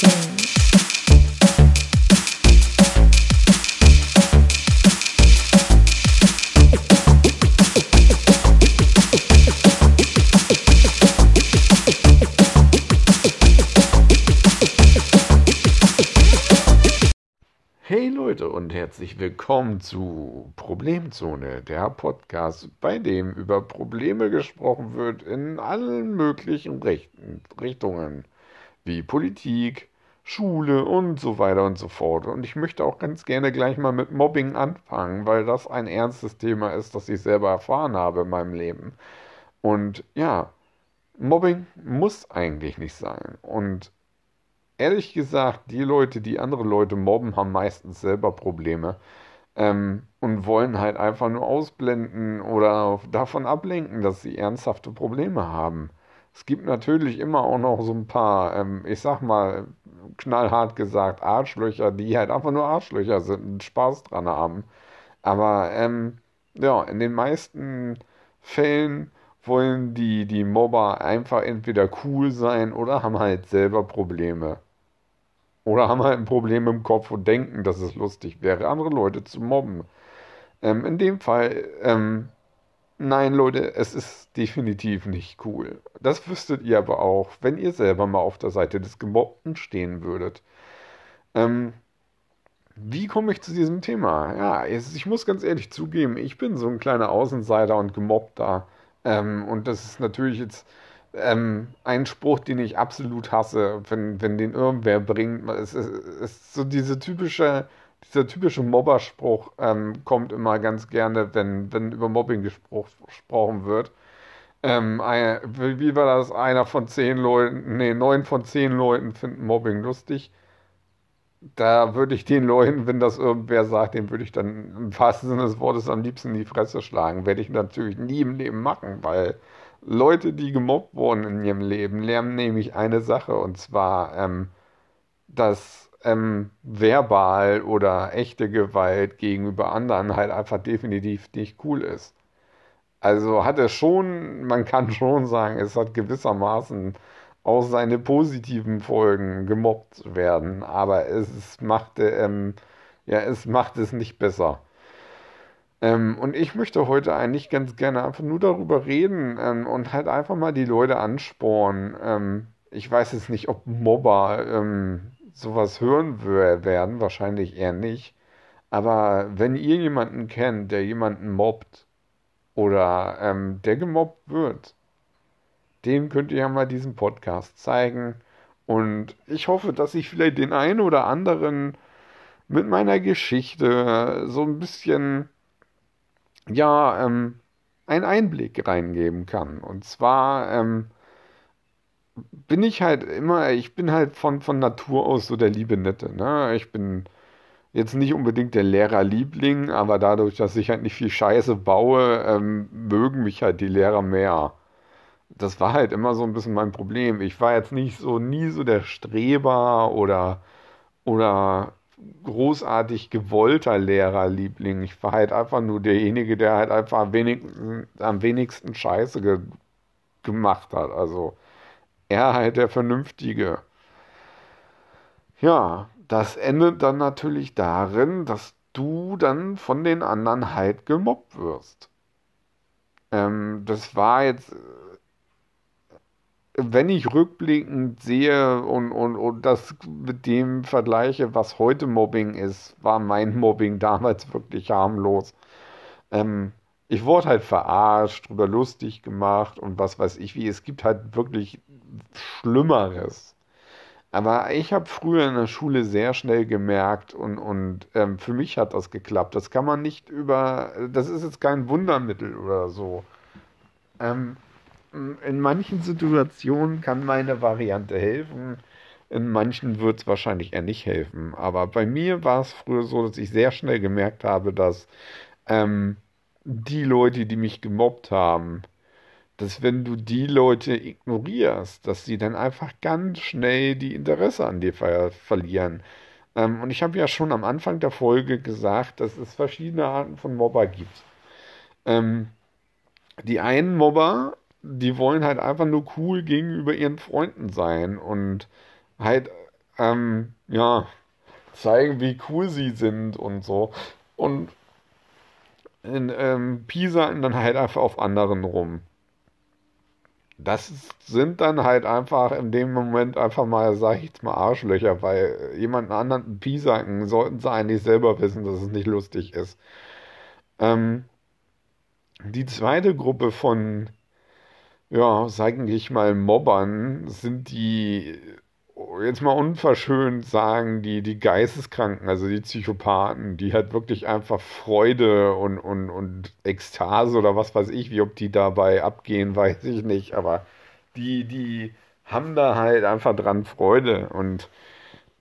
Hey Leute und herzlich willkommen zu Problemzone, der Podcast, bei dem über Probleme gesprochen wird in allen möglichen Richtungen, wie Politik, Schule und so weiter und so fort. Und ich möchte auch ganz gerne gleich mal mit Mobbing anfangen, weil das ein ernstes Thema ist, das ich selber erfahren habe in meinem Leben. Und ja, Mobbing muss eigentlich nicht sein. Und ehrlich gesagt, die Leute, die andere Leute mobben, haben meistens selber Probleme ähm, und wollen halt einfach nur ausblenden oder davon ablenken, dass sie ernsthafte Probleme haben. Es gibt natürlich immer auch noch so ein paar, ähm, ich sag mal, knallhart gesagt, Arschlöcher, die halt einfach nur Arschlöcher sind und Spaß dran haben. Aber ähm, ja, in den meisten Fällen wollen die, die Mobber einfach entweder cool sein oder haben halt selber Probleme. Oder haben halt ein Problem im Kopf und denken, dass es lustig wäre, andere Leute zu mobben. Ähm, in dem Fall, ähm, nein, Leute, es ist definitiv nicht cool. Das wüsstet ihr aber auch, wenn ihr selber mal auf der Seite des Gemobbten stehen würdet. Ähm, wie komme ich zu diesem Thema? Ja, ich muss ganz ehrlich zugeben, ich bin so ein kleiner Außenseiter und Gemobbter. Ähm, und das ist natürlich jetzt ähm, ein Spruch, den ich absolut hasse, wenn, wenn den irgendwer bringt. Es ist, ist so diese typische, dieser typische Mobberspruch ähm, kommt immer ganz gerne, wenn, wenn über Mobbing gesprochen wird. Ähm, ein, wie war das? Einer von zehn Leuten, nee, neun von zehn Leuten finden Mobbing lustig. Da würde ich den Leuten, wenn das irgendwer sagt, den würde ich dann im wahrsten Sinne des Wortes am liebsten in die Fresse schlagen. Werde ich natürlich nie im Leben machen, weil Leute, die gemobbt wurden in ihrem Leben, lernen nämlich eine Sache und zwar, ähm, dass ähm, verbal oder echte Gewalt gegenüber anderen halt einfach definitiv nicht cool ist. Also hat es schon, man kann schon sagen, es hat gewissermaßen auch seine positiven Folgen, gemobbt werden, aber es macht, ähm, ja, es macht es nicht besser. Ähm, und ich möchte heute eigentlich ganz gerne einfach nur darüber reden ähm, und halt einfach mal die Leute anspornen. Ähm, ich weiß jetzt nicht, ob Mobber ähm, sowas hören werden, wahrscheinlich eher nicht. Aber wenn ihr jemanden kennt, der jemanden mobbt oder ähm, der gemobbt wird, dem könnt ihr ja mal diesen Podcast zeigen. Und ich hoffe, dass ich vielleicht den einen oder anderen mit meiner Geschichte so ein bisschen ja, ähm, einen Einblick reingeben kann. Und zwar ähm, bin ich halt immer, ich bin halt von, von Natur aus so der liebe Nette. Ne? Ich bin jetzt nicht unbedingt der Lehrerliebling, aber dadurch, dass ich halt nicht viel Scheiße baue, ähm, mögen mich halt die Lehrer mehr. Das war halt immer so ein bisschen mein Problem. Ich war jetzt nicht so, nie so der Streber oder, oder großartig gewollter Lehrerliebling. Ich war halt einfach nur derjenige, der halt einfach am wenigsten, am wenigsten Scheiße ge gemacht hat. Also er halt der Vernünftige. Ja, das endet dann natürlich darin, dass du dann von den anderen halt gemobbt wirst. Ähm, das war jetzt wenn ich rückblickend sehe und, und, und das mit dem vergleiche, was heute Mobbing ist, war mein Mobbing damals wirklich harmlos. Ähm, ich wurde halt verarscht, drüber lustig gemacht und was weiß ich wie. Es gibt halt wirklich Schlimmeres. Aber ich habe früher in der Schule sehr schnell gemerkt und, und ähm, für mich hat das geklappt. Das kann man nicht über, das ist jetzt kein Wundermittel oder so. Ähm, in manchen Situationen kann meine Variante helfen. In manchen wird es wahrscheinlich eher nicht helfen. Aber bei mir war es früher so, dass ich sehr schnell gemerkt habe, dass ähm, die Leute, die mich gemobbt haben, dass wenn du die Leute ignorierst, dass sie dann einfach ganz schnell die Interesse an dir ver verlieren. Ähm, und ich habe ja schon am Anfang der Folge gesagt, dass es verschiedene Arten von Mobber gibt. Ähm, die einen Mobber die wollen halt einfach nur cool gegenüber ihren Freunden sein und halt ähm, ja, zeigen, wie cool sie sind und so. Und in, ähm, piesacken dann halt einfach auf anderen rum. Das sind dann halt einfach in dem Moment einfach mal, sag ich jetzt mal, Arschlöcher, weil jemanden anderen piesacken sollten sie eigentlich selber wissen, dass es nicht lustig ist. Ähm, die zweite Gruppe von, ja, sag ich mal, Mobbern sind die jetzt mal unverschönt sagen, die, die Geisteskranken, also die Psychopathen, die halt wirklich einfach Freude und, und, und Ekstase oder was weiß ich, wie ob die dabei abgehen, weiß ich nicht, aber die, die haben da halt einfach dran Freude und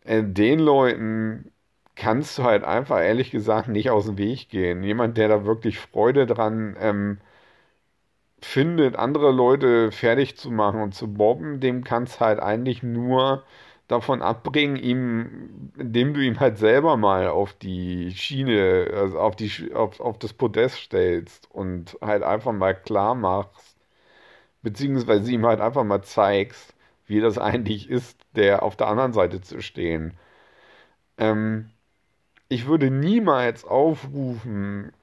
äh, den Leuten kannst du halt einfach ehrlich gesagt nicht aus dem Weg gehen. Jemand, der da wirklich Freude dran ähm, findet, andere Leute fertig zu machen und zu mobben, dem kannst halt eigentlich nur davon abbringen, ihm, indem du ihm halt selber mal auf die Schiene, also auf die auf, auf das Podest stellst und halt einfach mal klar machst, beziehungsweise ihm halt einfach mal zeigst, wie das eigentlich ist, der auf der anderen Seite zu stehen. Ähm, ich würde niemals aufrufen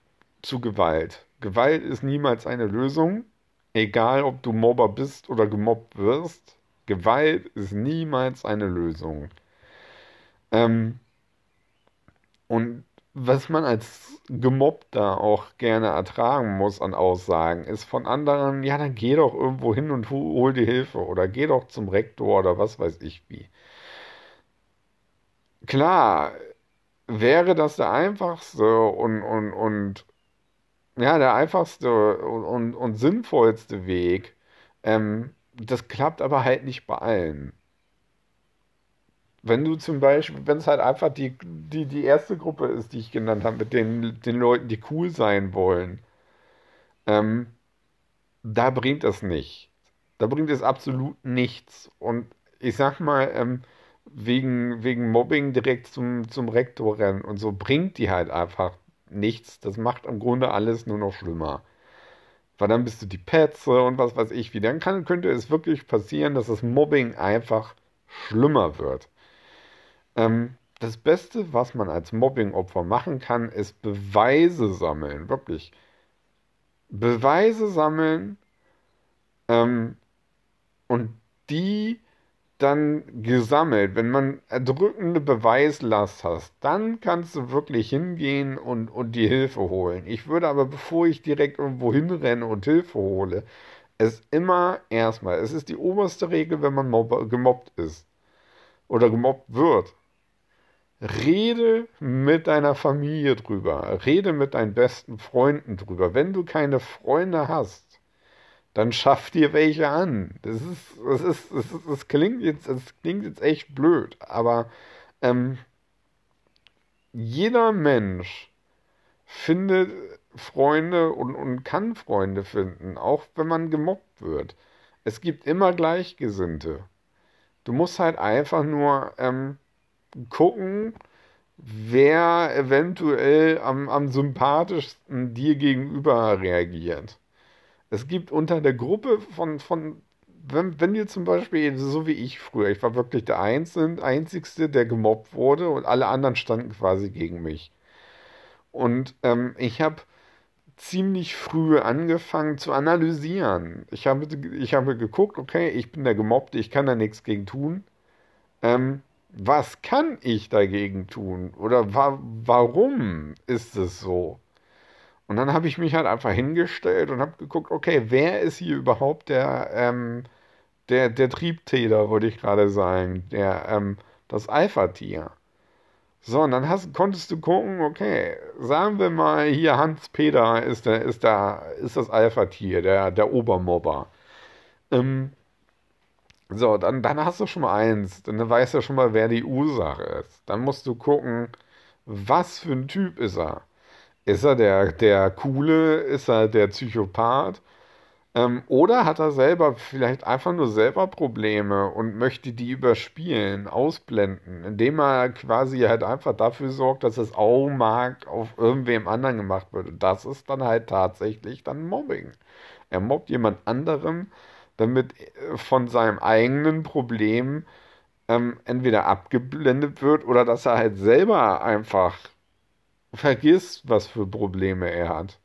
zu Gewalt. Gewalt ist niemals eine Lösung, egal ob du Mobber bist oder gemobbt wirst. Gewalt ist niemals eine Lösung. Ähm, und was man als Gemobbter auch gerne ertragen muss an Aussagen, ist von anderen, ja, dann geh doch irgendwo hin und hol dir Hilfe oder geh doch zum Rektor oder was weiß ich wie. Klar, wäre das der einfachste und, und, und ja, der einfachste und, und, und sinnvollste Weg. Ähm, das klappt aber halt nicht bei allen. Wenn du zum Beispiel, wenn es halt einfach die, die, die erste Gruppe ist, die ich genannt habe, mit den, den Leuten, die cool sein wollen, ähm, da bringt es nicht. Da bringt es absolut nichts. Und ich sag mal, ähm, wegen, wegen Mobbing direkt zum, zum Rektor rennen und so bringt die halt einfach nichts. Das macht im Grunde alles nur noch schlimmer. Weil dann bist du die Petze und was weiß ich wie. Dann kann, könnte es wirklich passieren, dass das Mobbing einfach schlimmer wird. Ähm, das Beste, was man als Mobbing-Opfer machen kann, ist Beweise sammeln. Wirklich. Beweise sammeln ähm, und die dann gesammelt, wenn man erdrückende Beweislast hast, dann kannst du wirklich hingehen und, und die Hilfe holen. Ich würde aber, bevor ich direkt irgendwo hinrenne und Hilfe hole, es immer erstmal, es ist die oberste Regel, wenn man mob, gemobbt ist oder gemobbt wird. Rede mit deiner Familie drüber, rede mit deinen besten Freunden drüber. Wenn du keine Freunde hast, dann schaff dir welche an. Das ist, das ist, das, ist, das klingt jetzt, das klingt jetzt echt blöd, aber ähm, jeder Mensch findet Freunde und, und kann Freunde finden, auch wenn man gemobbt wird. Es gibt immer Gleichgesinnte. Du musst halt einfach nur ähm, gucken, wer eventuell am, am sympathischsten dir gegenüber reagiert. Es gibt unter der Gruppe von, von wenn, wenn ihr zum Beispiel, so wie ich früher, ich war wirklich der Einzige, Einzigste, der gemobbt wurde und alle anderen standen quasi gegen mich. Und ähm, ich habe ziemlich früh angefangen zu analysieren. Ich habe, ich habe geguckt, okay, ich bin der Gemobbte, ich kann da nichts gegen tun. Ähm, was kann ich dagegen tun? Oder wa warum ist es so? Und dann habe ich mich halt einfach hingestellt und habe geguckt, okay, wer ist hier überhaupt der, ähm, der, der Triebtäter, würde ich gerade sagen, der, ähm, das Alpha-Tier. So, und dann hast, konntest du gucken, okay, sagen wir mal, hier Hans-Peter ist, der, ist, der, ist das Alpha-Tier, der, der Obermobber. Ähm, so, dann, dann hast du schon mal eins, dann weißt du schon mal, wer die Ursache ist. Dann musst du gucken, was für ein Typ ist er. Ist er der, der Coole? Ist er der Psychopath? Ähm, oder hat er selber vielleicht einfach nur selber Probleme und möchte die überspielen, ausblenden, indem er quasi halt einfach dafür sorgt, dass das Augenmark auf irgendwem anderen gemacht wird. Und das ist dann halt tatsächlich dann Mobbing. Er mobbt jemand anderem, damit äh, von seinem eigenen Problem ähm, entweder abgeblendet wird oder dass er halt selber einfach vergisst, was für Probleme er hat.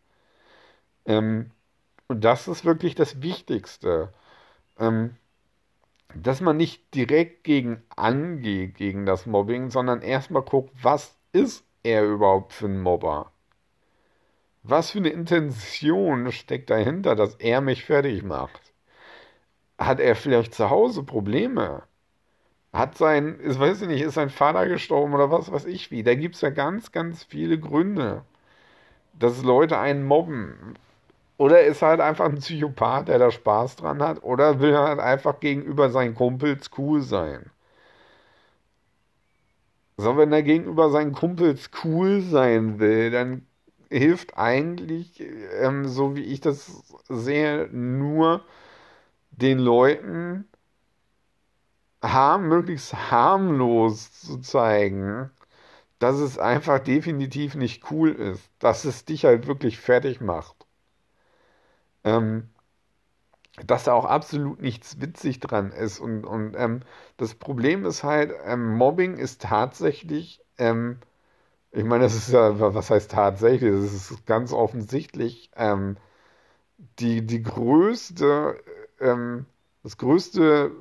Ähm, und das ist wirklich das Wichtigste. Ähm, dass man nicht direkt gegen angeht, gegen das Mobbing, sondern erstmal guckt, was ist er überhaupt für ein Mobber? Was für eine Intention steckt dahinter, dass er mich fertig macht? Hat er vielleicht zu Hause Probleme? Hat sein, ich weiß nicht, ist sein Vater gestorben oder was weiß ich wie? Da gibt es ja ganz, ganz viele Gründe, dass Leute einen mobben. Oder ist halt einfach ein Psychopath, der da Spaß dran hat, oder will halt einfach gegenüber seinen Kumpels cool sein. So, wenn er gegenüber seinen Kumpels cool sein will, dann hilft eigentlich, ähm, so wie ich das sehe, nur den Leuten harm, möglichst harmlos zu zeigen, dass es einfach definitiv nicht cool ist, dass es dich halt wirklich fertig macht. Ähm, dass da auch absolut nichts witzig dran ist. Und, und ähm, das Problem ist halt, ähm, Mobbing ist tatsächlich, ähm, ich meine, das ist ja, was heißt tatsächlich? Das ist ganz offensichtlich ähm, die, die größte, ähm, das größte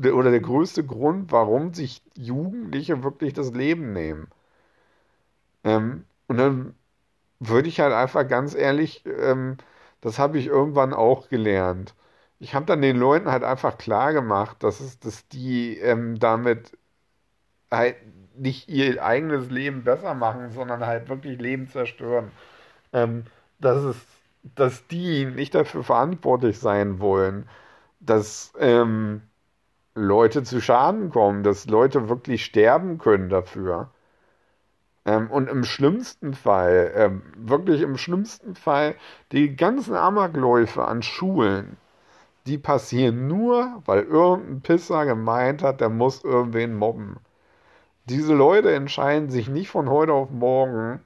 oder der größte Grund, warum sich Jugendliche wirklich das Leben nehmen. Ähm, und dann würde ich halt einfach ganz ehrlich, ähm, das habe ich irgendwann auch gelernt. Ich habe dann den Leuten halt einfach klar gemacht, dass es, dass die ähm, damit halt nicht ihr eigenes Leben besser machen, sondern halt wirklich Leben zerstören. Ähm, dass es, dass die nicht dafür verantwortlich sein wollen, dass ähm, Leute zu Schaden kommen, dass Leute wirklich sterben können dafür. Ähm, und im schlimmsten Fall, ähm, wirklich im schlimmsten Fall, die ganzen Amokläufe an Schulen, die passieren nur, weil irgendein Pisser gemeint hat, der muss irgendwen mobben. Diese Leute entscheiden sich nicht von heute auf morgen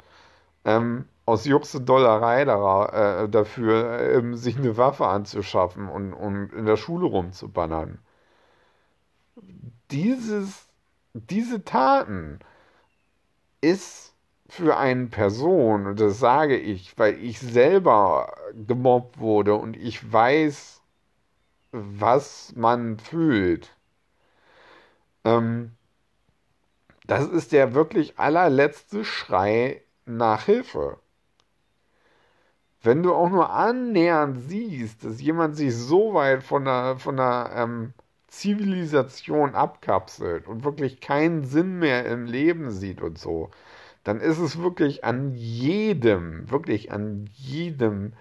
ähm, aus Juxe Dollerei da, äh, dafür, äh, sich eine Waffe anzuschaffen und, und in der Schule rumzubannern dieses, diese Taten ist für eine Person, und das sage ich, weil ich selber gemobbt wurde und ich weiß, was man fühlt. Ähm, das ist der wirklich allerletzte Schrei nach Hilfe. Wenn du auch nur annähernd siehst, dass jemand sich so weit von der, von der ähm, Zivilisation abkapselt und wirklich keinen Sinn mehr im Leben sieht und so, dann ist es wirklich an jedem, wirklich an jedem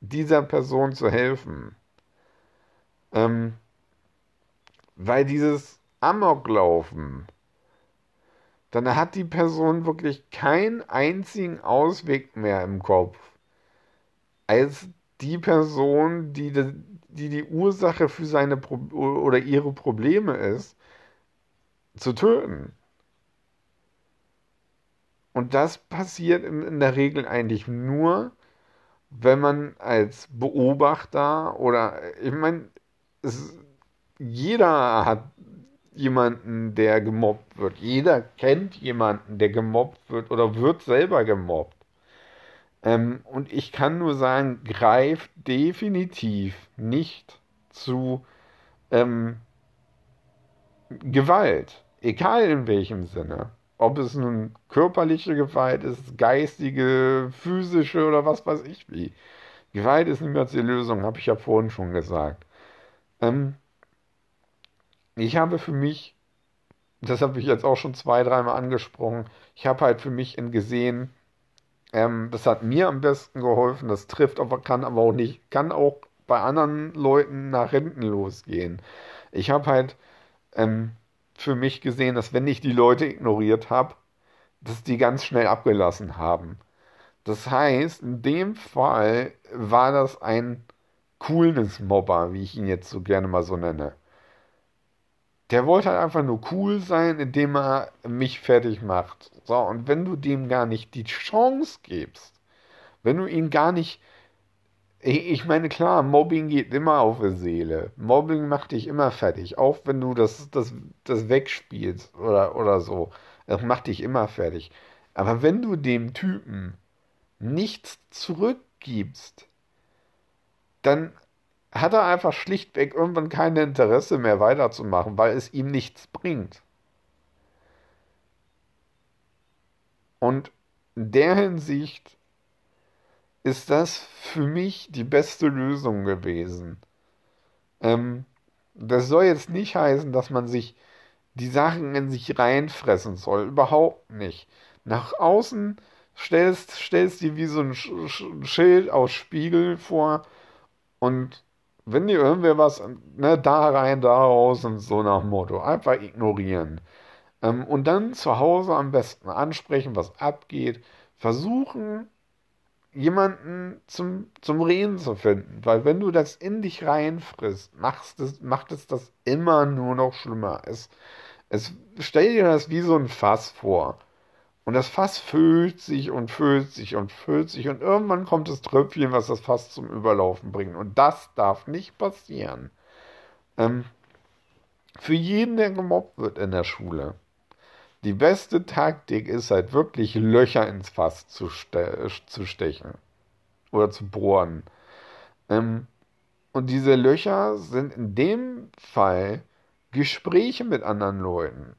dieser Person zu helfen. Ähm, weil dieses Amoklaufen, dann hat die Person wirklich keinen einzigen Ausweg mehr im Kopf, als die Person, die, die die Ursache für seine Pro oder ihre Probleme ist, zu töten. Und das passiert in der Regel eigentlich nur, wenn man als Beobachter oder ich meine, jeder hat jemanden, der gemobbt wird. Jeder kennt jemanden, der gemobbt wird oder wird selber gemobbt. Ähm, und ich kann nur sagen, greift definitiv nicht zu ähm, Gewalt, egal in welchem Sinne. Ob es nun körperliche Gewalt ist, geistige, physische oder was weiß ich wie. Gewalt ist niemals die Lösung, habe ich ja vorhin schon gesagt. Ähm, ich habe für mich, das habe ich jetzt auch schon zwei, dreimal angesprochen, ich habe halt für mich gesehen, ähm, das hat mir am besten geholfen. Das trifft aber, kann aber auch nicht, kann auch bei anderen Leuten nach hinten losgehen. Ich habe halt ähm, für mich gesehen, dass wenn ich die Leute ignoriert habe, dass die ganz schnell abgelassen haben. Das heißt, in dem Fall war das ein Coolness-Mobber, wie ich ihn jetzt so gerne mal so nenne. Der wollte halt einfach nur cool sein, indem er mich fertig macht. So, und wenn du dem gar nicht die Chance gibst, wenn du ihn gar nicht ich meine, klar, Mobbing geht immer auf die Seele. Mobbing macht dich immer fertig. Auch wenn du das, das, das wegspielst oder, oder so. Das macht dich immer fertig. Aber wenn du dem Typen nichts zurückgibst, dann hat er einfach schlichtweg irgendwann kein Interesse mehr weiterzumachen, weil es ihm nichts bringt. Und in der Hinsicht ist das für mich die beste Lösung gewesen. Ähm, das soll jetzt nicht heißen, dass man sich die Sachen in sich reinfressen soll. Überhaupt nicht. Nach außen stellst, stellst dir wie so ein Schild aus Spiegel vor und wenn dir irgendwer was, ne, da rein, da raus und so nach Motto, einfach ignorieren. Ähm, und dann zu Hause am besten ansprechen, was abgeht, versuchen, jemanden zum, zum Reden zu finden. Weil wenn du das in dich reinfrisst, machst es, macht es das immer nur noch schlimmer. Es, es stell dir das wie so ein Fass vor. Und das Fass füllt sich und füllt sich und füllt sich und irgendwann kommt das Tröpfchen, was das Fass zum Überlaufen bringt. Und das darf nicht passieren. Ähm, für jeden, der gemobbt wird in der Schule, die beste Taktik ist halt wirklich Löcher ins Fass zu, ste zu stechen oder zu bohren. Ähm, und diese Löcher sind in dem Fall Gespräche mit anderen Leuten.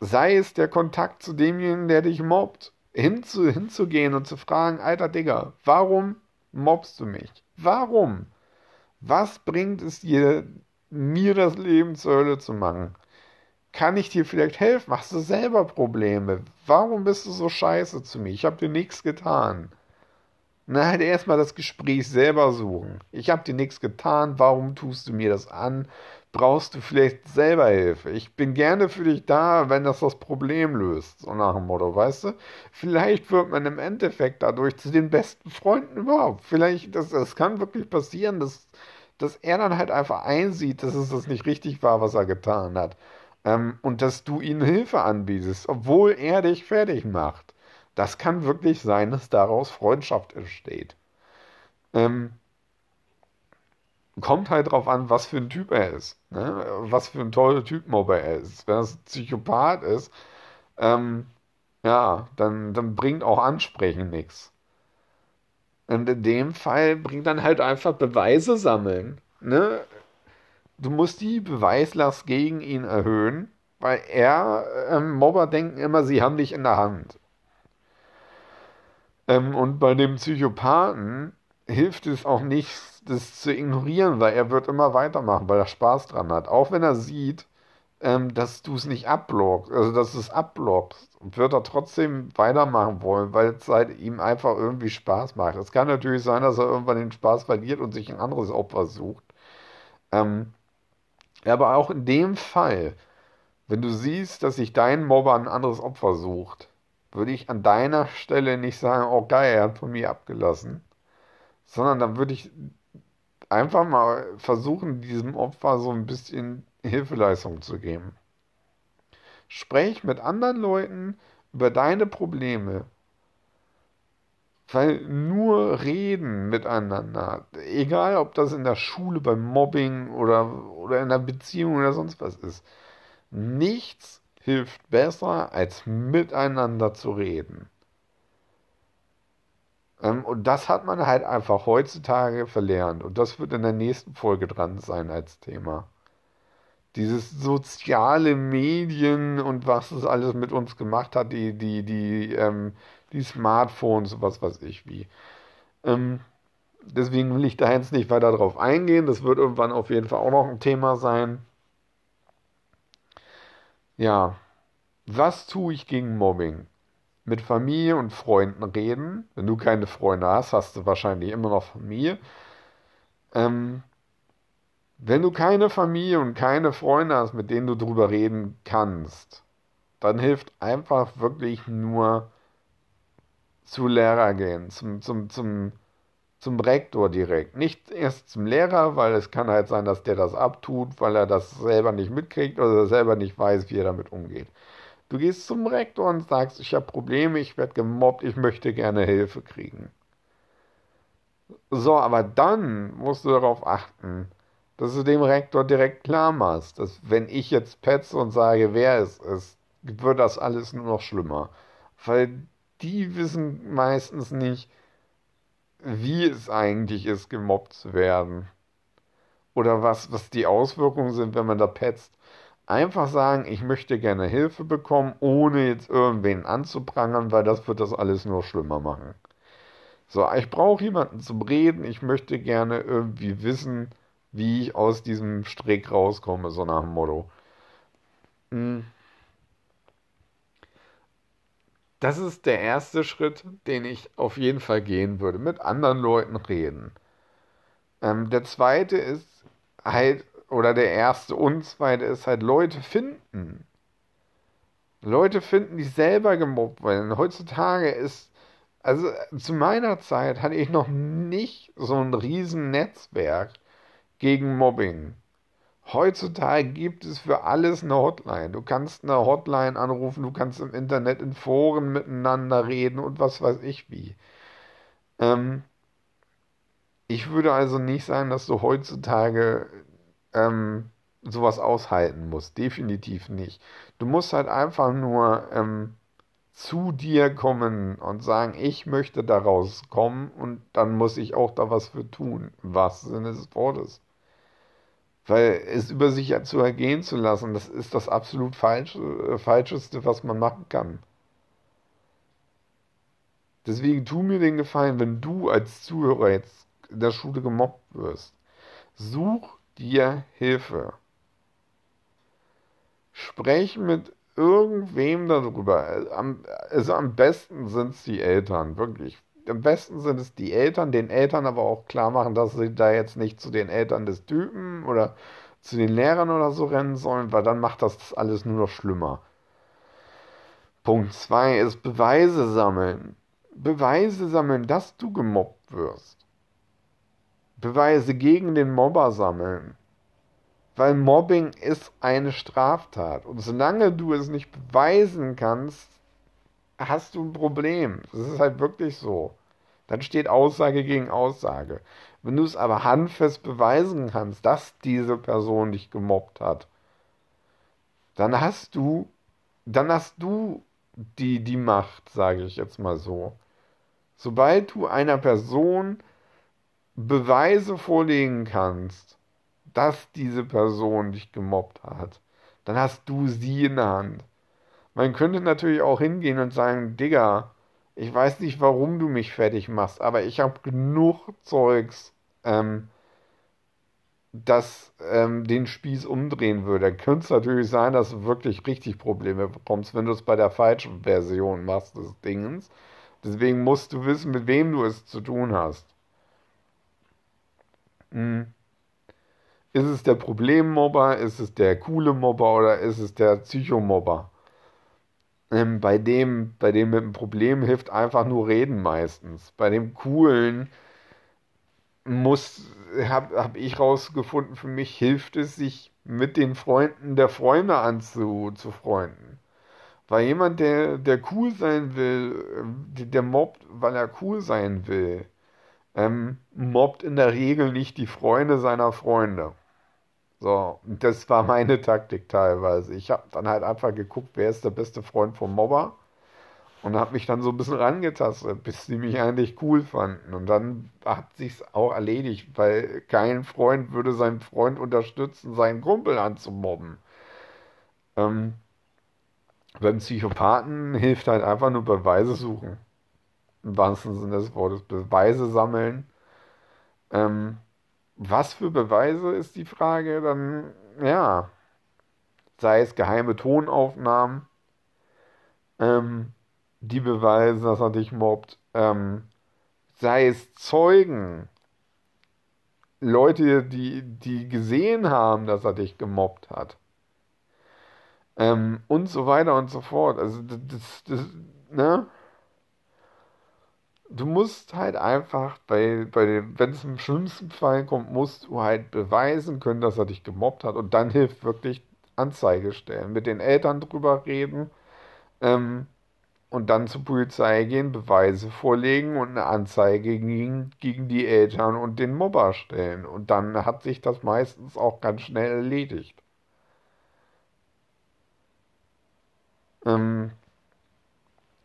Sei es der Kontakt zu demjenigen, der dich mobbt, hinzu, hinzugehen und zu fragen, alter Digga, warum mobbst du mich? Warum? Was bringt es dir, mir das Leben zur Hölle zu machen? Kann ich dir vielleicht helfen? Machst du selber Probleme? Warum bist du so scheiße zu mir? Ich habe dir nichts getan. Na, halt erstmal das Gespräch selber suchen. Ich habe dir nichts getan. Warum tust du mir das an? Brauchst du vielleicht selber Hilfe? Ich bin gerne für dich da, wenn das das Problem löst. So nach dem Motto, weißt du? Vielleicht wird man im Endeffekt dadurch zu den besten Freunden überhaupt. Vielleicht, das, das kann wirklich passieren, dass, dass er dann halt einfach einsieht, dass es das nicht richtig war, was er getan hat. Ähm, und dass du ihm Hilfe anbietest, obwohl er dich fertig macht. Das kann wirklich sein, dass daraus Freundschaft entsteht. Ähm, kommt halt drauf an, was für ein Typ er ist. Ne? Was für ein toller Typmobber er ist. Wenn es ein Psychopath ist, ähm, ja, dann, dann bringt auch Ansprechen nichts. Und in dem Fall bringt dann halt einfach Beweise sammeln. Ne? du musst die Beweislast gegen ihn erhöhen, weil er, ähm, Mobber denken immer, sie haben dich in der Hand. Ähm, und bei dem Psychopathen hilft es auch nicht, das zu ignorieren, weil er wird immer weitermachen, weil er Spaß dran hat. Auch wenn er sieht, ähm, dass du es nicht abblockst, also dass es abblockst, wird er trotzdem weitermachen wollen, weil es halt ihm einfach irgendwie Spaß macht. Es kann natürlich sein, dass er irgendwann den Spaß verliert und sich ein anderes Opfer sucht. Ähm, aber auch in dem Fall, wenn du siehst, dass sich dein Mobber ein anderes Opfer sucht, würde ich an deiner Stelle nicht sagen, oh geil, er hat von mir abgelassen, sondern dann würde ich einfach mal versuchen, diesem Opfer so ein bisschen Hilfeleistung zu geben. Sprech mit anderen Leuten über deine Probleme, weil nur reden miteinander, egal ob das in der Schule beim Mobbing oder, oder in der Beziehung oder sonst was ist, nichts hilft besser, als miteinander zu reden. Ähm, und das hat man halt einfach heutzutage verlernt. Und das wird in der nächsten Folge dran sein als Thema. Dieses soziale Medien und was es alles mit uns gemacht hat, die, die, die, ähm, die Smartphones, was weiß ich wie. Ähm, deswegen will ich da jetzt nicht weiter drauf eingehen. Das wird irgendwann auf jeden Fall auch noch ein Thema sein. Ja, was tue ich gegen Mobbing? Mit Familie und Freunden reden. Wenn du keine Freunde hast, hast du wahrscheinlich immer noch Familie. Ähm, wenn du keine Familie und keine Freunde hast, mit denen du drüber reden kannst, dann hilft einfach wirklich nur zu Lehrer gehen, zum, zum, zum, zum Rektor direkt. Nicht erst zum Lehrer, weil es kann halt sein, dass der das abtut, weil er das selber nicht mitkriegt oder selber nicht weiß, wie er damit umgeht. Du gehst zum Rektor und sagst, ich habe Probleme, ich werde gemobbt, ich möchte gerne Hilfe kriegen. So, aber dann musst du darauf achten, dass du dem Rektor direkt klar machst, dass wenn ich jetzt petze und sage, wer es ist, wird das alles nur noch schlimmer. Weil die wissen meistens nicht, wie es eigentlich ist, gemobbt zu werden. Oder was, was die Auswirkungen sind, wenn man da petzt. Einfach sagen, ich möchte gerne Hilfe bekommen, ohne jetzt irgendwen anzuprangern, weil das wird das alles nur schlimmer machen. So, ich brauche jemanden zum Reden, ich möchte gerne irgendwie wissen, wie ich aus diesem Strick rauskomme, so nach dem Motto. Hm. Das ist der erste Schritt, den ich auf jeden Fall gehen würde. Mit anderen Leuten reden. Ähm, der zweite ist halt, oder der erste und zweite ist halt Leute finden. Leute finden, die selber gemobbt werden. Heutzutage ist, also zu meiner Zeit hatte ich noch nicht so ein riesen Netzwerk gegen Mobbing. Heutzutage gibt es für alles eine Hotline. Du kannst eine Hotline anrufen, du kannst im Internet in Foren miteinander reden und was weiß ich wie. Ähm, ich würde also nicht sagen, dass du heutzutage ähm, sowas aushalten musst. Definitiv nicht. Du musst halt einfach nur ähm, zu dir kommen und sagen, ich möchte da rauskommen und dann muss ich auch da was für tun. Was Sinne des Wortes. Weil es über sich zu ergehen zu lassen, das ist das absolut Falsch, äh, Falscheste, was man machen kann. Deswegen tu mir den Gefallen, wenn du als Zuhörer jetzt in der Schule gemobbt wirst, such dir Hilfe. Sprech mit irgendwem darüber. Am, also am besten sind es die Eltern, wirklich am besten sind es die Eltern, den Eltern aber auch klar machen, dass sie da jetzt nicht zu den Eltern des Typen oder zu den Lehrern oder so rennen sollen, weil dann macht das alles nur noch schlimmer. Punkt 2 ist Beweise sammeln. Beweise sammeln, dass du gemobbt wirst. Beweise gegen den Mobber sammeln. Weil Mobbing ist eine Straftat. Und solange du es nicht beweisen kannst, hast du ein Problem. Das ist halt wirklich so. Dann steht Aussage gegen Aussage. Wenn du es aber handfest beweisen kannst, dass diese Person dich gemobbt hat, dann hast du, dann hast du die, die Macht, sage ich jetzt mal so. Sobald du einer Person Beweise vorlegen kannst, dass diese Person dich gemobbt hat, dann hast du sie in der Hand. Man könnte natürlich auch hingehen und sagen, Digga, ich weiß nicht, warum du mich fertig machst, aber ich habe genug Zeugs, ähm, das ähm, den Spieß umdrehen würde. Dann könnte es natürlich sein, dass du wirklich richtig Probleme bekommst, wenn du es bei der falschen Version machst des Dingens. Deswegen musst du wissen, mit wem du es zu tun hast. Hm. Ist es der Problemmobber, ist es der coole Mobber oder ist es der Psychomobber? ähm, bei dem, bei dem mit dem Problem hilft einfach nur reden meistens. Bei dem coolen muss, habe hab ich rausgefunden, für mich hilft es, sich mit den Freunden der Freunde anzufreunden. Weil jemand, der, der cool sein will, der, der mobbt, weil er cool sein will, ähm, mobbt in der Regel nicht die Freunde seiner Freunde. So, das war meine Taktik teilweise. Ich habe dann halt einfach geguckt, wer ist der beste Freund vom Mobber und habe mich dann so ein bisschen rangetastet, bis sie mich eigentlich cool fanden. Und dann hat sich's auch erledigt, weil kein Freund würde seinen Freund unterstützen, seinen Kumpel anzumobben. Ähm, beim Psychopathen hilft halt einfach nur Beweise suchen. Im wahrsten Sinne des Wortes. Beweise sammeln. Ähm, was für Beweise ist die Frage? Dann, ja, sei es geheime Tonaufnahmen, ähm, die beweisen, dass er dich mobbt, ähm, sei es Zeugen, Leute, die, die gesehen haben, dass er dich gemobbt hat. Ähm, und so weiter und so fort. Also, das, das, ne? Du musst halt einfach bei, bei dem, wenn es im schlimmsten Fall kommt, musst du halt beweisen können, dass er dich gemobbt hat. Und dann hilft wirklich Anzeige stellen, mit den Eltern drüber reden. Ähm, und dann zur Polizei gehen, Beweise vorlegen und eine Anzeige gegen, gegen die Eltern und den Mobber stellen. Und dann hat sich das meistens auch ganz schnell erledigt. Ähm,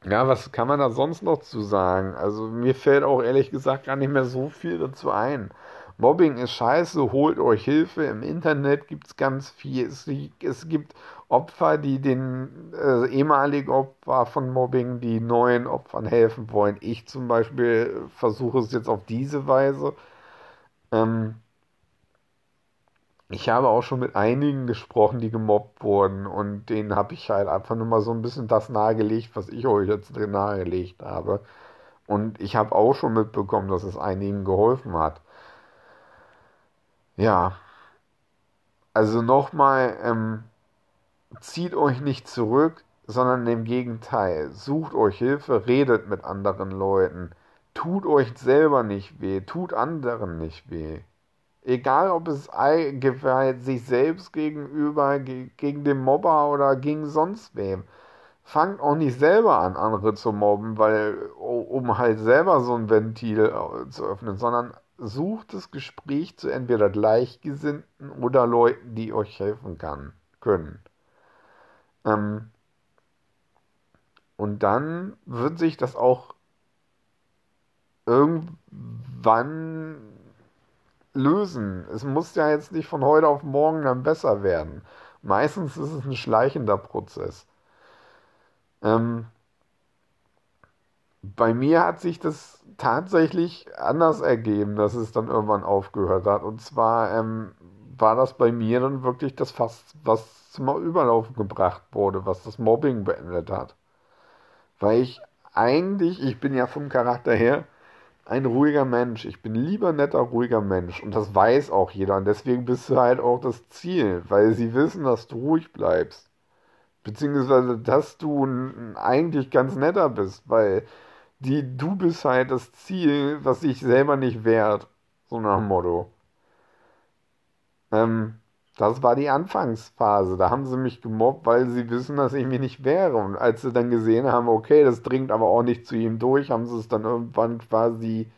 ja, was kann man da sonst noch zu sagen? Also mir fällt auch ehrlich gesagt gar nicht mehr so viel dazu ein. Mobbing ist scheiße, holt euch Hilfe. Im Internet gibt es ganz viel. Es, es, gibt Opfer, die den äh, ehemaligen Opfer von Mobbing, die neuen Opfern helfen wollen. Ich zum Beispiel versuche es jetzt auf diese Weise. Ähm, ich habe auch schon mit einigen gesprochen, die gemobbt wurden und denen habe ich halt einfach nur mal so ein bisschen das nahegelegt, was ich euch jetzt nahegelegt habe. Und ich habe auch schon mitbekommen, dass es einigen geholfen hat. Ja, also nochmal, ähm, zieht euch nicht zurück, sondern im Gegenteil, sucht euch Hilfe, redet mit anderen Leuten, tut euch selber nicht weh, tut anderen nicht weh. Egal, ob es sich selbst gegenüber, gegen den Mobber oder gegen sonst wem. Fangt auch nicht selber an, andere zu mobben, weil, um halt selber so ein Ventil äh, zu öffnen, sondern sucht das Gespräch zu entweder Gleichgesinnten oder Leuten, die euch helfen kann, können. Ähm, und dann wird sich das auch irgendwann lösen. Es muss ja jetzt nicht von heute auf morgen dann besser werden. Meistens ist es ein schleichender Prozess. Ähm, bei mir hat sich das tatsächlich anders ergeben, dass es dann irgendwann aufgehört hat. Und zwar ähm, war das bei mir dann wirklich das Fass, was zum Überlaufen gebracht wurde, was das Mobbing beendet hat. Weil ich eigentlich, ich bin ja vom Charakter her, ein ruhiger Mensch. Ich bin lieber netter, ruhiger Mensch. Und das weiß auch jeder. Und deswegen bist du halt auch das Ziel, weil sie wissen, dass du ruhig bleibst. Beziehungsweise, dass du eigentlich ganz netter bist, weil die, du bist halt das Ziel, was sich selber nicht wehrt. So nach dem Motto. Ähm, das war die Anfangsphase. Da haben sie mich gemobbt, weil sie wissen, dass ich mich nicht wehre. Und als sie dann gesehen haben, okay, das dringt aber auch nicht zu ihm durch, haben sie es dann irgendwann quasi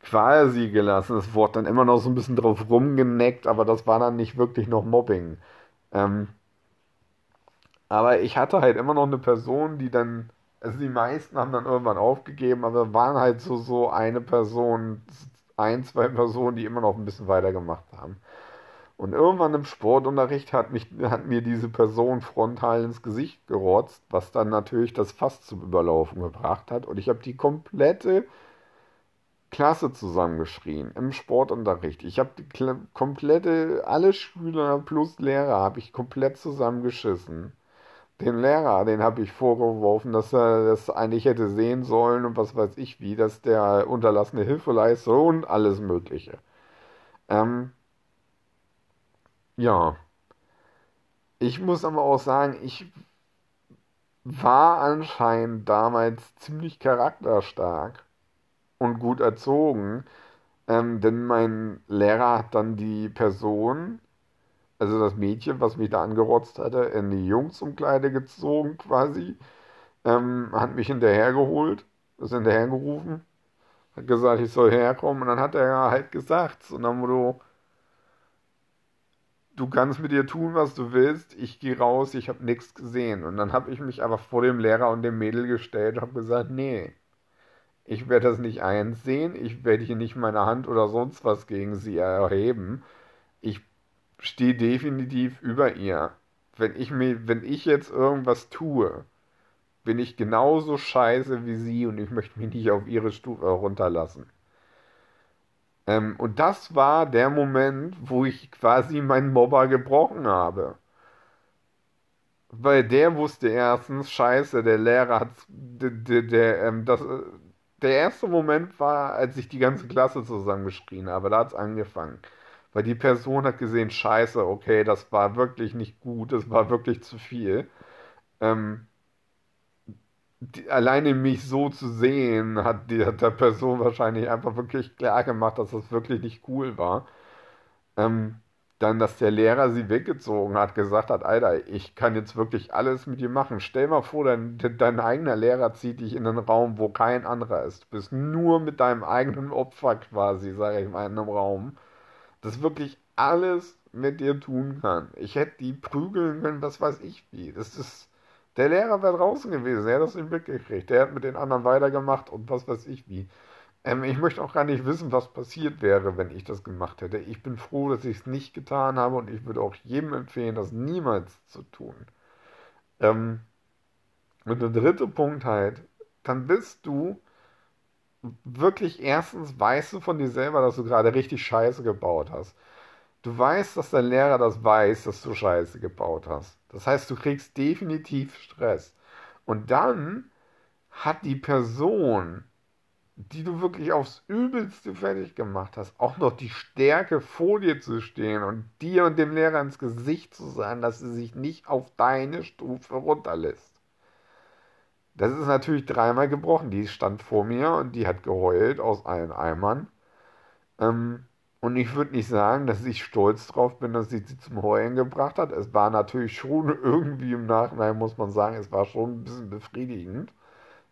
quasi gelassen. Es wurde dann immer noch so ein bisschen drauf rumgeneckt, aber das war dann nicht wirklich noch Mobbing. Ähm, aber ich hatte halt immer noch eine Person, die dann, also die meisten haben dann irgendwann aufgegeben, aber waren halt so, so eine Person, ein, zwei Personen, die immer noch ein bisschen weitergemacht haben. Und irgendwann im Sportunterricht hat, mich, hat mir diese Person frontal ins Gesicht gerotzt, was dann natürlich das Fass zum Überlaufen gebracht hat. Und ich habe die komplette Klasse zusammengeschrien im Sportunterricht. Ich habe die komplette, alle Schüler plus Lehrer habe ich komplett zusammengeschissen. Den Lehrer, den habe ich vorgeworfen, dass er das eigentlich hätte sehen sollen und was weiß ich wie, dass der unterlassene Hilfeleistung und alles Mögliche. Ähm, ja, ich muss aber auch sagen, ich war anscheinend damals ziemlich charakterstark und gut erzogen, ähm, denn mein Lehrer hat dann die Person, also das Mädchen, was mich da angerotzt hatte, in die Jungsumkleide gezogen quasi, ähm, hat mich hinterhergeholt, ist hinterhergerufen, hat gesagt, ich soll herkommen. Und dann hat er halt gesagt, so nach Motto, du kannst mit dir tun, was du willst, ich gehe raus, ich habe nichts gesehen. Und dann habe ich mich einfach vor dem Lehrer und dem Mädel gestellt und habe gesagt, nee, ich werde das nicht einsehen, ich werde hier nicht meine Hand oder sonst was gegen sie erheben. Ich stehe definitiv über ihr. Wenn ich, mir, wenn ich jetzt irgendwas tue, bin ich genauso scheiße wie sie und ich möchte mich nicht auf ihre Stufe runterlassen. Ähm, und das war der Moment, wo ich quasi meinen Mobber gebrochen habe. Weil der wusste erstens, scheiße, der Lehrer hat, der, der, der, ähm, das, der erste Moment war, als ich die ganze Klasse zusammengeschrien habe, da hat es angefangen. Weil die Person hat gesehen, scheiße, okay, das war wirklich nicht gut, das war wirklich zu viel. Ähm, die, alleine mich so zu sehen, hat, die, hat der Person wahrscheinlich einfach wirklich klar gemacht, dass das wirklich nicht cool war. Ähm, dann, dass der Lehrer sie weggezogen hat, gesagt hat, Alter, ich kann jetzt wirklich alles mit dir machen. Stell mal vor, dein, dein eigener Lehrer zieht dich in einen Raum, wo kein anderer ist. Du bist nur mit deinem eigenen Opfer quasi, sage ich mal, in einem Raum, das wirklich alles mit dir tun kann. Ich hätte die prügeln können, was weiß ich wie. Das ist, der Lehrer wäre draußen gewesen, er hat das nicht mitgekriegt. Der hat mit den anderen weitergemacht und was weiß ich wie. Ähm, ich möchte auch gar nicht wissen, was passiert wäre, wenn ich das gemacht hätte. Ich bin froh, dass ich es nicht getan habe und ich würde auch jedem empfehlen, das niemals zu tun. Ähm, und der dritte Punkt halt, dann bist du wirklich erstens weißt du von dir selber, dass du gerade richtig Scheiße gebaut hast. Du weißt, dass dein Lehrer das weiß, dass du Scheiße gebaut hast. Das heißt, du kriegst definitiv Stress. Und dann hat die Person, die du wirklich aufs Übelste fertig gemacht hast, auch noch die Stärke vor dir zu stehen und dir und dem Lehrer ins Gesicht zu sagen, dass sie sich nicht auf deine Stufe runterlässt. Das ist natürlich dreimal gebrochen. Die stand vor mir und die hat geheult aus allen Eimern. Ähm, und ich würde nicht sagen, dass ich stolz drauf bin, dass sie sie zum Heulen gebracht hat. Es war natürlich schon irgendwie im Nachhinein, muss man sagen, es war schon ein bisschen befriedigend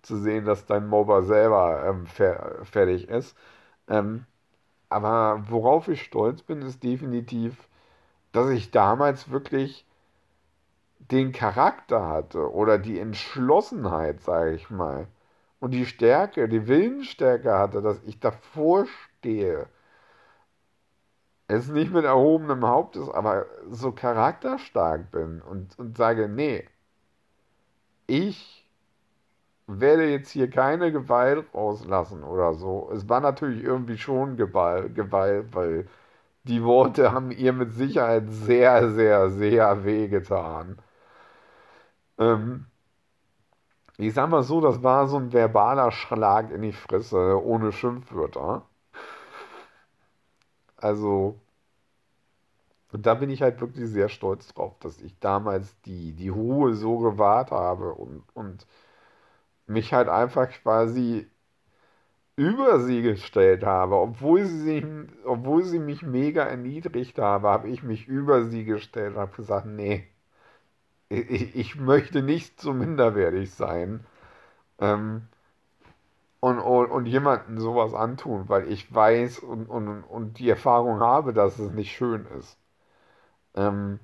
zu sehen, dass dein Mobber selber ähm, fer fertig ist. Ähm, aber worauf ich stolz bin, ist definitiv, dass ich damals wirklich den Charakter hatte oder die Entschlossenheit, sage ich mal, und die Stärke, die Willensstärke hatte, dass ich davor stehe. Es nicht mit erhobenem Haupt ist, aber so charakterstark bin und, und sage, nee, ich werde jetzt hier keine Gewalt rauslassen oder so. Es war natürlich irgendwie schon Gewalt, Gewalt, weil die Worte haben ihr mit Sicherheit sehr, sehr, sehr wehgetan. Ähm, ich sag mal so, das war so ein verbaler Schlag in die Fresse ohne Schimpfwörter. Also, da bin ich halt wirklich sehr stolz drauf, dass ich damals die, die Ruhe so gewahrt habe und, und mich halt einfach quasi über sie gestellt habe, obwohl sie, obwohl sie mich mega erniedrigt habe, habe ich mich über sie gestellt und habe gesagt, nee, ich, ich möchte nicht so minderwertig sein. Ähm, und, und, und jemandem sowas antun, weil ich weiß und, und, und die Erfahrung habe, dass es nicht schön ist. Ähm,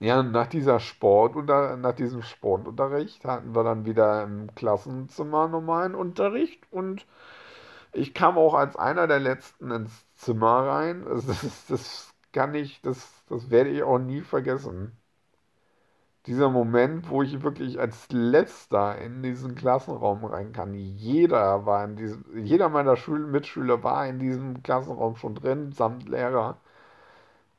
ja, nach dieser Sport oder nach diesem Sportunterricht hatten wir dann wieder im Klassenzimmer normalen Unterricht und ich kam auch als einer der letzten ins Zimmer rein. Das, das kann ich, das, das werde ich auch nie vergessen. Dieser Moment, wo ich wirklich als letzter in diesen Klassenraum rein kann. Jeder war in diesem, jeder meiner Schul Mitschüler war in diesem Klassenraum schon drin, samt Lehrer.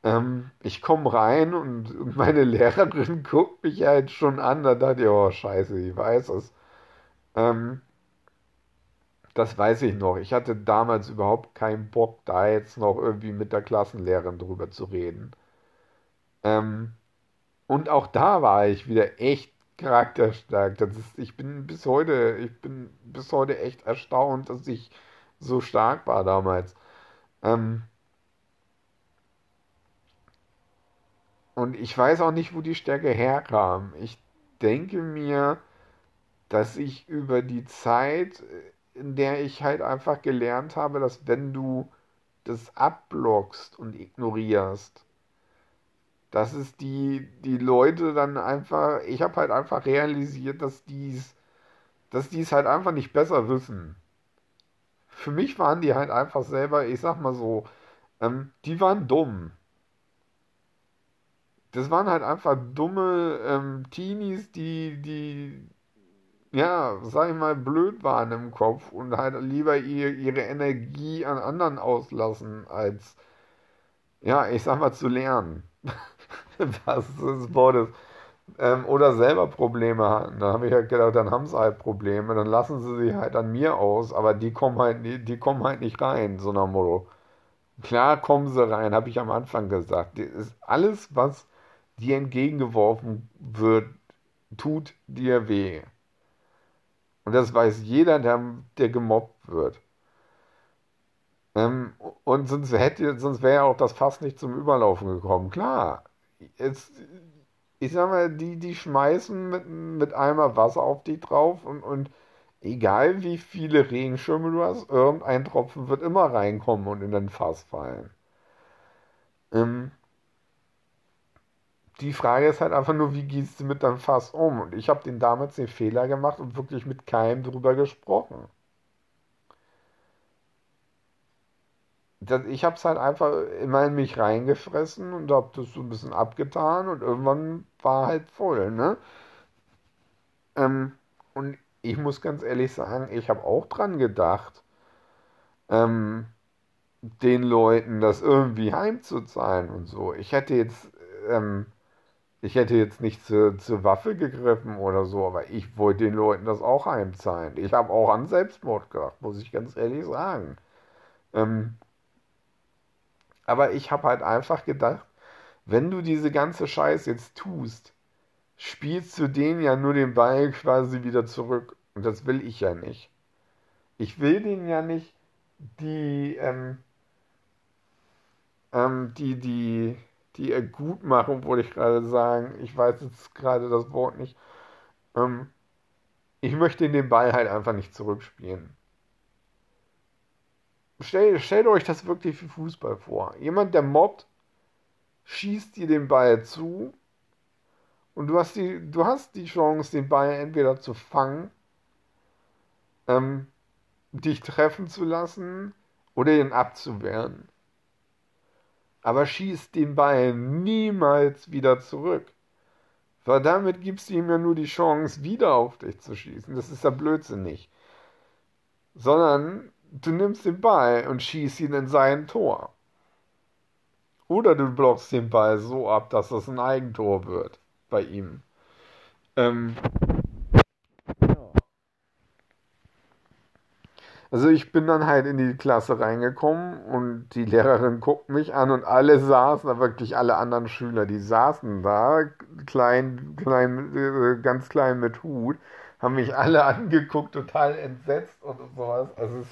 Ähm, ich komme rein und, und, meine Lehrerin guckt mich halt schon an. Da dachte ich, oh Scheiße, ich weiß es. Ähm, das weiß ich noch. Ich hatte damals überhaupt keinen Bock, da jetzt noch irgendwie mit der Klassenlehrerin drüber zu reden. Ähm, und auch da war ich wieder echt charakterstark. Das ist, ich bin bis heute, ich bin bis heute echt erstaunt, dass ich so stark war damals. Ähm, Und ich weiß auch nicht, wo die Stärke herkam. Ich denke mir, dass ich über die Zeit, in der ich halt einfach gelernt habe, dass wenn du das abblockst und ignorierst, dass es die, die Leute dann einfach, ich habe halt einfach realisiert, dass dies, dass die es halt einfach nicht besser wissen. Für mich waren die halt einfach selber, ich sag mal so, ähm, die waren dumm das waren halt einfach dumme ähm, Teenies, die, die, ja, sag ich mal, blöd waren im Kopf und halt lieber ihr, ihre Energie an anderen auslassen, als, ja, ich sag mal, zu lernen. Was des Wortes. Ähm, oder selber Probleme hatten. Da habe ich halt gedacht, dann haben sie halt Probleme, dann lassen sie sich halt an mir aus, aber die kommen halt, die, die kommen halt nicht rein, so nach Motto. Klar kommen sie rein, habe ich am Anfang gesagt. Ist alles, was dir entgegengeworfen wird, tut dir weh. Und das weiß jeder, der, der gemobbt wird. Ähm, und sonst sonst wäre ja auch das Fass nicht zum Überlaufen gekommen. Klar, jetzt, ich sag mal, die, die schmeißen mit, mit Eimer Wasser auf dich drauf und, und egal wie viele Regenschirme du hast, irgendein Tropfen wird immer reinkommen und in den Fass fallen. Ähm, die Frage ist halt einfach nur, wie gehst du mit deinem Fass um? Und ich habe den damals den Fehler gemacht und wirklich mit keinem drüber gesprochen. Das, ich habe es halt einfach immer in mich reingefressen und habe das so ein bisschen abgetan und irgendwann war halt voll, ne? Ähm, und ich muss ganz ehrlich sagen, ich habe auch dran gedacht, ähm, den Leuten das irgendwie heimzuzahlen und so. Ich hätte jetzt, ähm, ich hätte jetzt nicht zu, zur Waffe gegriffen oder so, aber ich wollte den Leuten das auch heimzahlen. Ich habe auch an Selbstmord gedacht, muss ich ganz ehrlich sagen. Ähm, aber ich habe halt einfach gedacht, wenn du diese ganze Scheiß jetzt tust, spielst du denen ja nur den Ball quasi wieder zurück. Und das will ich ja nicht. Ich will denen ja nicht die, ähm, ähm, die, die, die gut machen, wollte ich gerade sagen. Ich weiß jetzt gerade das Wort nicht. Ähm, ich möchte den Ball halt einfach nicht zurückspielen. Stell, stellt euch das wirklich wie Fußball vor. Jemand, der mobbt, schießt dir den Ball zu und du hast die, du hast die Chance, den Ball entweder zu fangen, ähm, dich treffen zu lassen oder ihn abzuwehren. Aber schießt den Ball niemals wieder zurück. Weil damit gibst du ihm ja nur die Chance, wieder auf dich zu schießen. Das ist ja blödsinnig. Sondern du nimmst den Ball und schießt ihn in sein Tor. Oder du blockst den Ball so ab, dass das ein Eigentor wird bei ihm. Ähm. Also ich bin dann halt in die Klasse reingekommen und die Lehrerin guckt mich an und alle saßen, da wirklich alle anderen Schüler, die saßen da, klein, klein, äh, ganz klein mit Hut, haben mich alle angeguckt, total entsetzt und sowas. Also es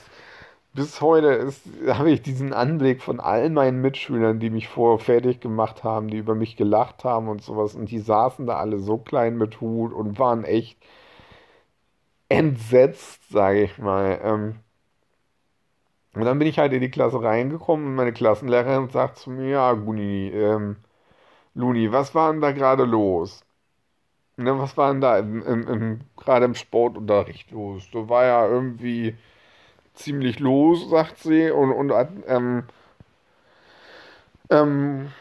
bis heute habe ich diesen Anblick von all meinen Mitschülern, die mich vorher fertig gemacht haben, die über mich gelacht haben und sowas. Und die saßen da alle so klein mit Hut und waren echt entsetzt, sage ich mal. Ähm, und dann bin ich halt in die Klasse reingekommen und meine Klassenlehrerin sagt zu mir, ja, Guni, ähm, Luni, was war denn da gerade los? Ne, was war denn da im, im, im, gerade im Sportunterricht los? Da war ja irgendwie ziemlich los, sagt sie, und, und ähm, ähm,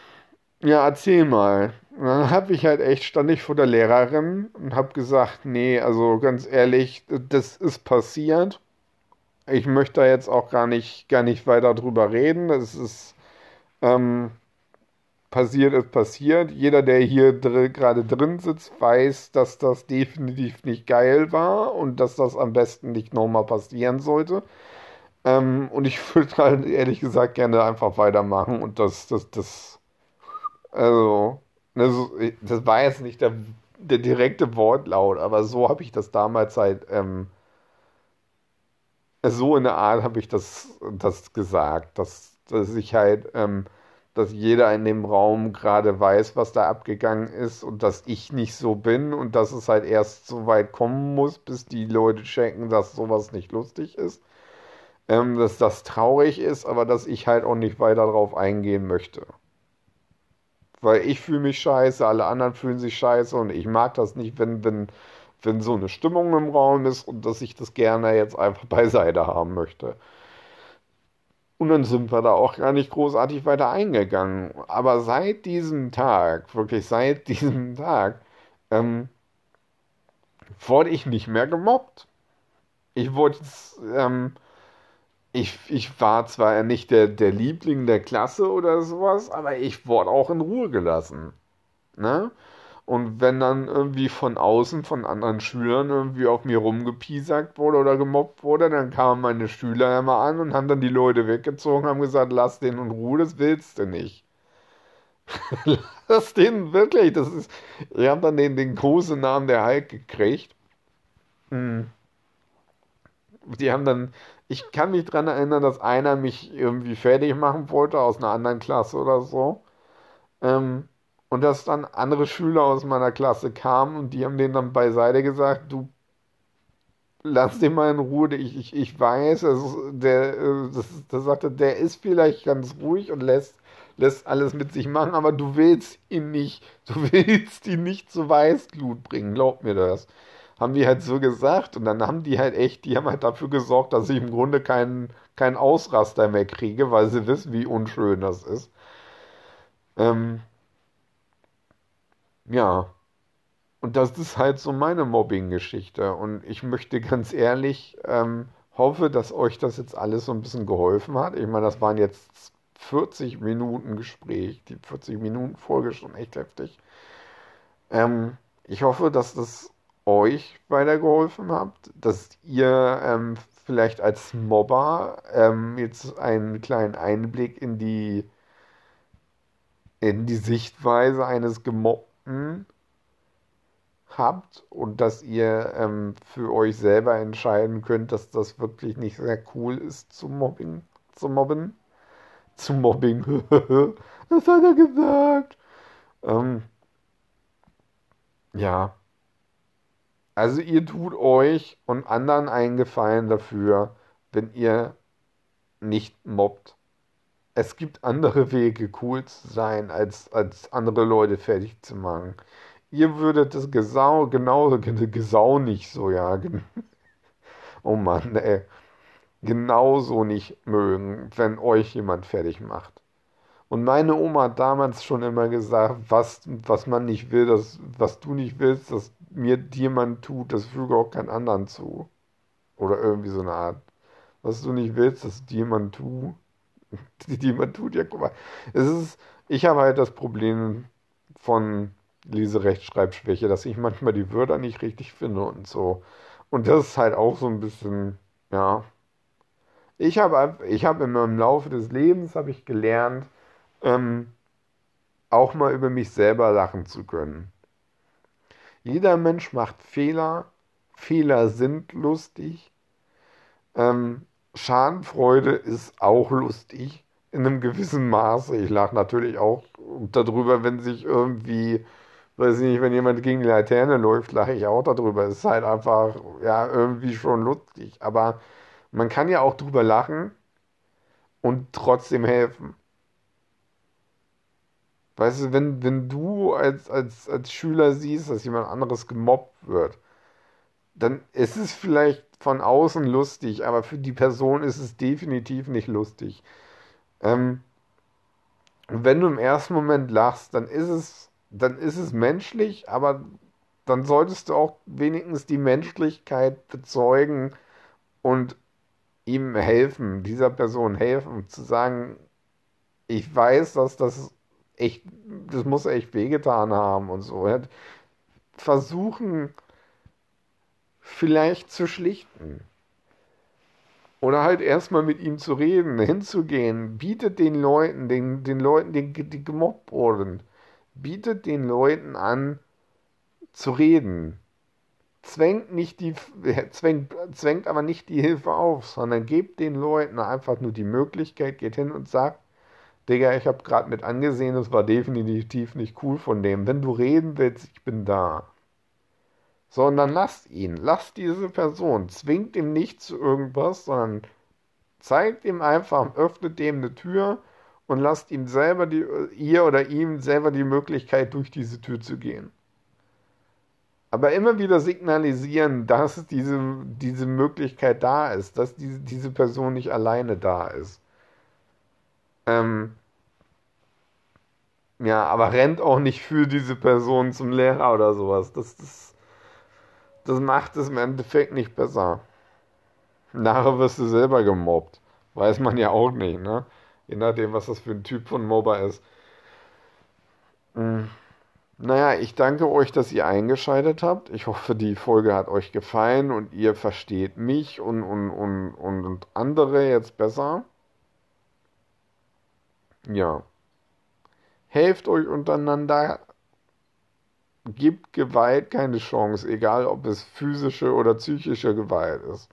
ja, erzähl mal. Und dann habe ich halt echt, stand ich vor der Lehrerin und habe gesagt, nee, also ganz ehrlich, das ist passiert. Ich möchte da jetzt auch gar nicht, gar nicht weiter drüber reden. Das ist, ähm, passiert ist passiert. Jeder, der hier dr gerade drin sitzt, weiß, dass das definitiv nicht geil war und dass das am besten nicht nochmal passieren sollte. Ähm, und ich würde halt ehrlich gesagt gerne einfach weitermachen und das, das, das, also, das, das war jetzt nicht der, der direkte Wortlaut, aber so habe ich das damals halt, ähm, so in der Art habe ich das, das gesagt, dass, dass ich halt, ähm, dass jeder in dem Raum gerade weiß, was da abgegangen ist und dass ich nicht so bin und dass es halt erst so weit kommen muss, bis die Leute checken, dass sowas nicht lustig ist ähm, dass das traurig ist, aber dass ich halt auch nicht weiter darauf eingehen möchte. Weil ich fühle mich scheiße, alle anderen fühlen sich scheiße und ich mag das nicht, wenn, wenn, wenn so eine Stimmung im Raum ist und dass ich das gerne jetzt einfach beiseite haben möchte. Und dann sind wir da auch gar nicht großartig weiter eingegangen. Aber seit diesem Tag, wirklich seit diesem Tag, ähm, wurde ich nicht mehr gemobbt. Ich wurde ähm, ich, ich war zwar nicht der, der Liebling der Klasse oder sowas, aber ich wurde auch in Ruhe gelassen. Ne? Und wenn dann irgendwie von außen, von anderen Schülern irgendwie auf mir rumgepiesackt wurde oder gemobbt wurde, dann kamen meine Schüler ja mal an und haben dann die Leute weggezogen, haben gesagt, lass den in Ruhe, das willst du nicht. lass den wirklich, das ist, ich habe dann den, den großen Namen der Hulk gekriegt. Hm. Die haben dann Ich kann mich daran erinnern, dass einer mich irgendwie fertig machen wollte aus einer anderen Klasse oder so. Ähm, und dass dann andere Schüler aus meiner Klasse kamen und die haben den dann beiseite gesagt, du lass den mal in Ruhe, ich, ich, ich weiß, also der, äh, das, das sagte, der ist vielleicht ganz ruhig und lässt, lässt alles mit sich machen, aber du willst ihn nicht, du willst ihn nicht zu Weißglut bringen, glaub mir das. Haben die halt so gesagt und dann haben die halt echt, die haben halt dafür gesorgt, dass ich im Grunde keinen keinen Ausraster mehr kriege, weil sie wissen, wie unschön das ist. Ähm, ja. Und das ist halt so meine Mobbing-Geschichte. Und ich möchte ganz ehrlich, ähm, hoffe, dass euch das jetzt alles so ein bisschen geholfen hat. Ich meine, das waren jetzt 40 Minuten Gespräch. Die 40 Minuten Folge schon echt heftig. Ähm, ich hoffe, dass das euch weitergeholfen hat, dass ihr ähm, vielleicht als Mobber ähm, jetzt einen kleinen Einblick in die in die Sichtweise eines Gemobbten habt und dass ihr ähm, für euch selber entscheiden könnt, dass das wirklich nicht sehr cool ist zu Mobbing, zu mobben. Zu Mobbing. das hat er gesagt. Ähm, ja. Also ihr tut euch und anderen einen Gefallen dafür, wenn ihr nicht mobbt. Es gibt andere Wege, cool zu sein, als, als andere Leute fertig zu machen ihr würdet das Gesau, genau, Gesau nicht so, ja. Oh Mann, ey. Genauso nicht mögen, wenn euch jemand fertig macht. Und meine Oma hat damals schon immer gesagt, was, was man nicht will, das, was du nicht willst, dass mir jemand tut, das füge auch keinen anderen zu. Oder irgendwie so eine Art. Was du nicht willst, dass jemand tut, jemand tut, ja, guck mal. Es ist, ich habe halt das Problem von Leserechtschreibschwäche, dass ich manchmal die Wörter nicht richtig finde und so. Und das ist halt auch so ein bisschen, ja. Ich habe ich hab in meinem Laufe des Lebens habe ich gelernt, ähm, auch mal über mich selber lachen zu können. Jeder Mensch macht Fehler. Fehler sind lustig. Ähm, Schadenfreude ist auch lustig in einem gewissen Maße. Ich lache natürlich auch darüber, wenn sich irgendwie weiß nicht, wenn jemand gegen die Laterne läuft, lache ich auch darüber. Es ist halt einfach, ja, irgendwie schon lustig. Aber man kann ja auch drüber lachen und trotzdem helfen. Weißt du, wenn, wenn du als, als, als Schüler siehst, dass jemand anderes gemobbt wird, dann ist es vielleicht von außen lustig, aber für die Person ist es definitiv nicht lustig. Ähm, wenn du im ersten Moment lachst, dann ist es dann ist es menschlich, aber dann solltest du auch wenigstens die Menschlichkeit bezeugen und ihm helfen, dieser Person helfen, zu sagen, ich weiß, dass das echt, das muss echt wehgetan haben und so. Versuchen, vielleicht zu schlichten. Oder halt erstmal mit ihm zu reden, hinzugehen, bietet den Leuten, den, den Leuten, die, die gemobbt wurden, bietet den Leuten an, zu reden. Zwängt, nicht die, zwängt, zwängt aber nicht die Hilfe auf, sondern gebt den Leuten einfach nur die Möglichkeit, geht hin und sagt, Digga, ich habe gerade mit angesehen, das war definitiv nicht cool von dem. Wenn du reden willst, ich bin da. So, und dann lasst ihn, lasst diese Person, zwingt ihm nicht zu irgendwas, sondern zeigt ihm einfach, öffnet dem eine Tür und lasst ihm selber die, ihr oder ihm selber die Möglichkeit, durch diese Tür zu gehen. Aber immer wieder signalisieren, dass diese, diese Möglichkeit da ist, dass diese, diese Person nicht alleine da ist. Ähm, ja, aber rennt auch nicht für diese Person zum Lehrer oder sowas. Das, das, das macht es im Endeffekt nicht besser. Nachher wirst du selber gemobbt. Weiß man ja auch nicht, ne? Je nachdem, was das für ein Typ von MOBA ist. Hm. Naja, ich danke euch, dass ihr eingeschaltet habt. Ich hoffe, die Folge hat euch gefallen und ihr versteht mich und, und, und, und, und andere jetzt besser. Ja. Helft euch untereinander. Gibt Gewalt keine Chance, egal ob es physische oder psychische Gewalt ist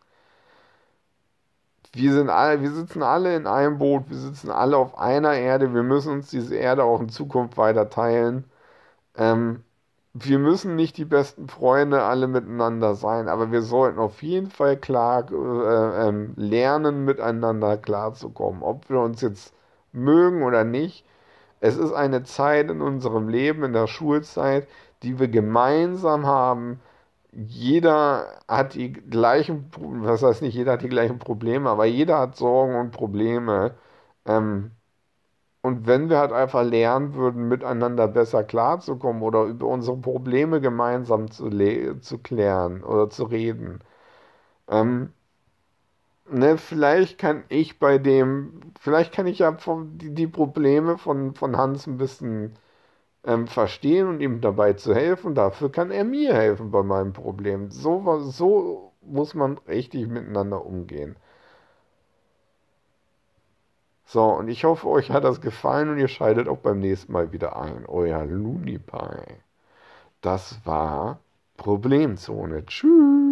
wir sind alle, wir sitzen alle in einem Boot, wir sitzen alle auf einer Erde, wir müssen uns diese Erde auch in Zukunft weiter teilen. Ähm, wir müssen nicht die besten Freunde alle miteinander sein, aber wir sollten auf jeden Fall klar äh, äh, lernen, miteinander klarzukommen. Ob wir uns jetzt mögen oder nicht. Es ist eine Zeit in unserem Leben, in der Schulzeit, die wir gemeinsam haben. Jeder hat die gleichen, was heißt nicht, jeder hat die gleichen Probleme, aber jeder hat Sorgen und Probleme. Ähm, und wenn wir halt einfach lernen würden, miteinander besser klarzukommen oder über unsere Probleme gemeinsam zu, zu klären oder zu reden, ähm, ne, vielleicht kann ich bei dem, vielleicht kann ich ja von, die, die Probleme von, von Hans ein bisschen ähm, verstehen und ihm dabei zu helfen. Dafür kann er mir helfen bei meinem Problem. So, so muss man richtig miteinander umgehen. So, und ich hoffe, euch hat das gefallen und ihr schaltet auch beim nächsten Mal wieder ein. Euer Looney Pie. Das war Problemzone. Tschüss.